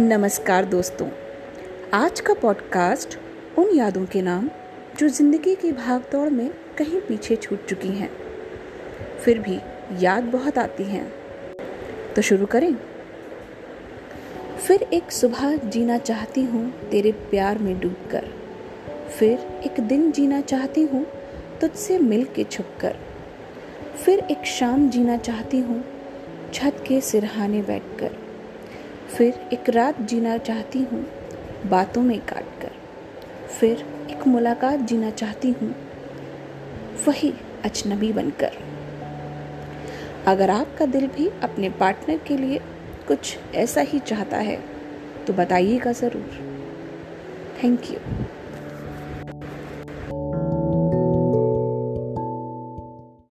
नमस्कार दोस्तों। आज का पॉडकास्ट उन यादों के नाम जो ज़िंदगी की भागदौड़ में कहीं पीछे छूट चुकी हैं। फिर भी याद बहुत आती हैं। तो शुरू करें। फिर एक सुबह जीना चाहती हूँ तेरे प्यार में डूबकर। फिर एक दिन जीना चाहती हूँ तुझसे मिल के छुप कर फिर एक शाम जीना चाहती हूँ छत के सिरहाने बैठकर। फिर एक रात जीना चाहती हूँ, बातों में काट कर। फिर एक मुलाकात जीना चाहती हूँ, वही अजनबी बनकर। अगर आपका दिल भी अपने पार्टनर के लिए कुछ ऐसा ही चाहता है तो बताइएगा ज़रूर। Thank you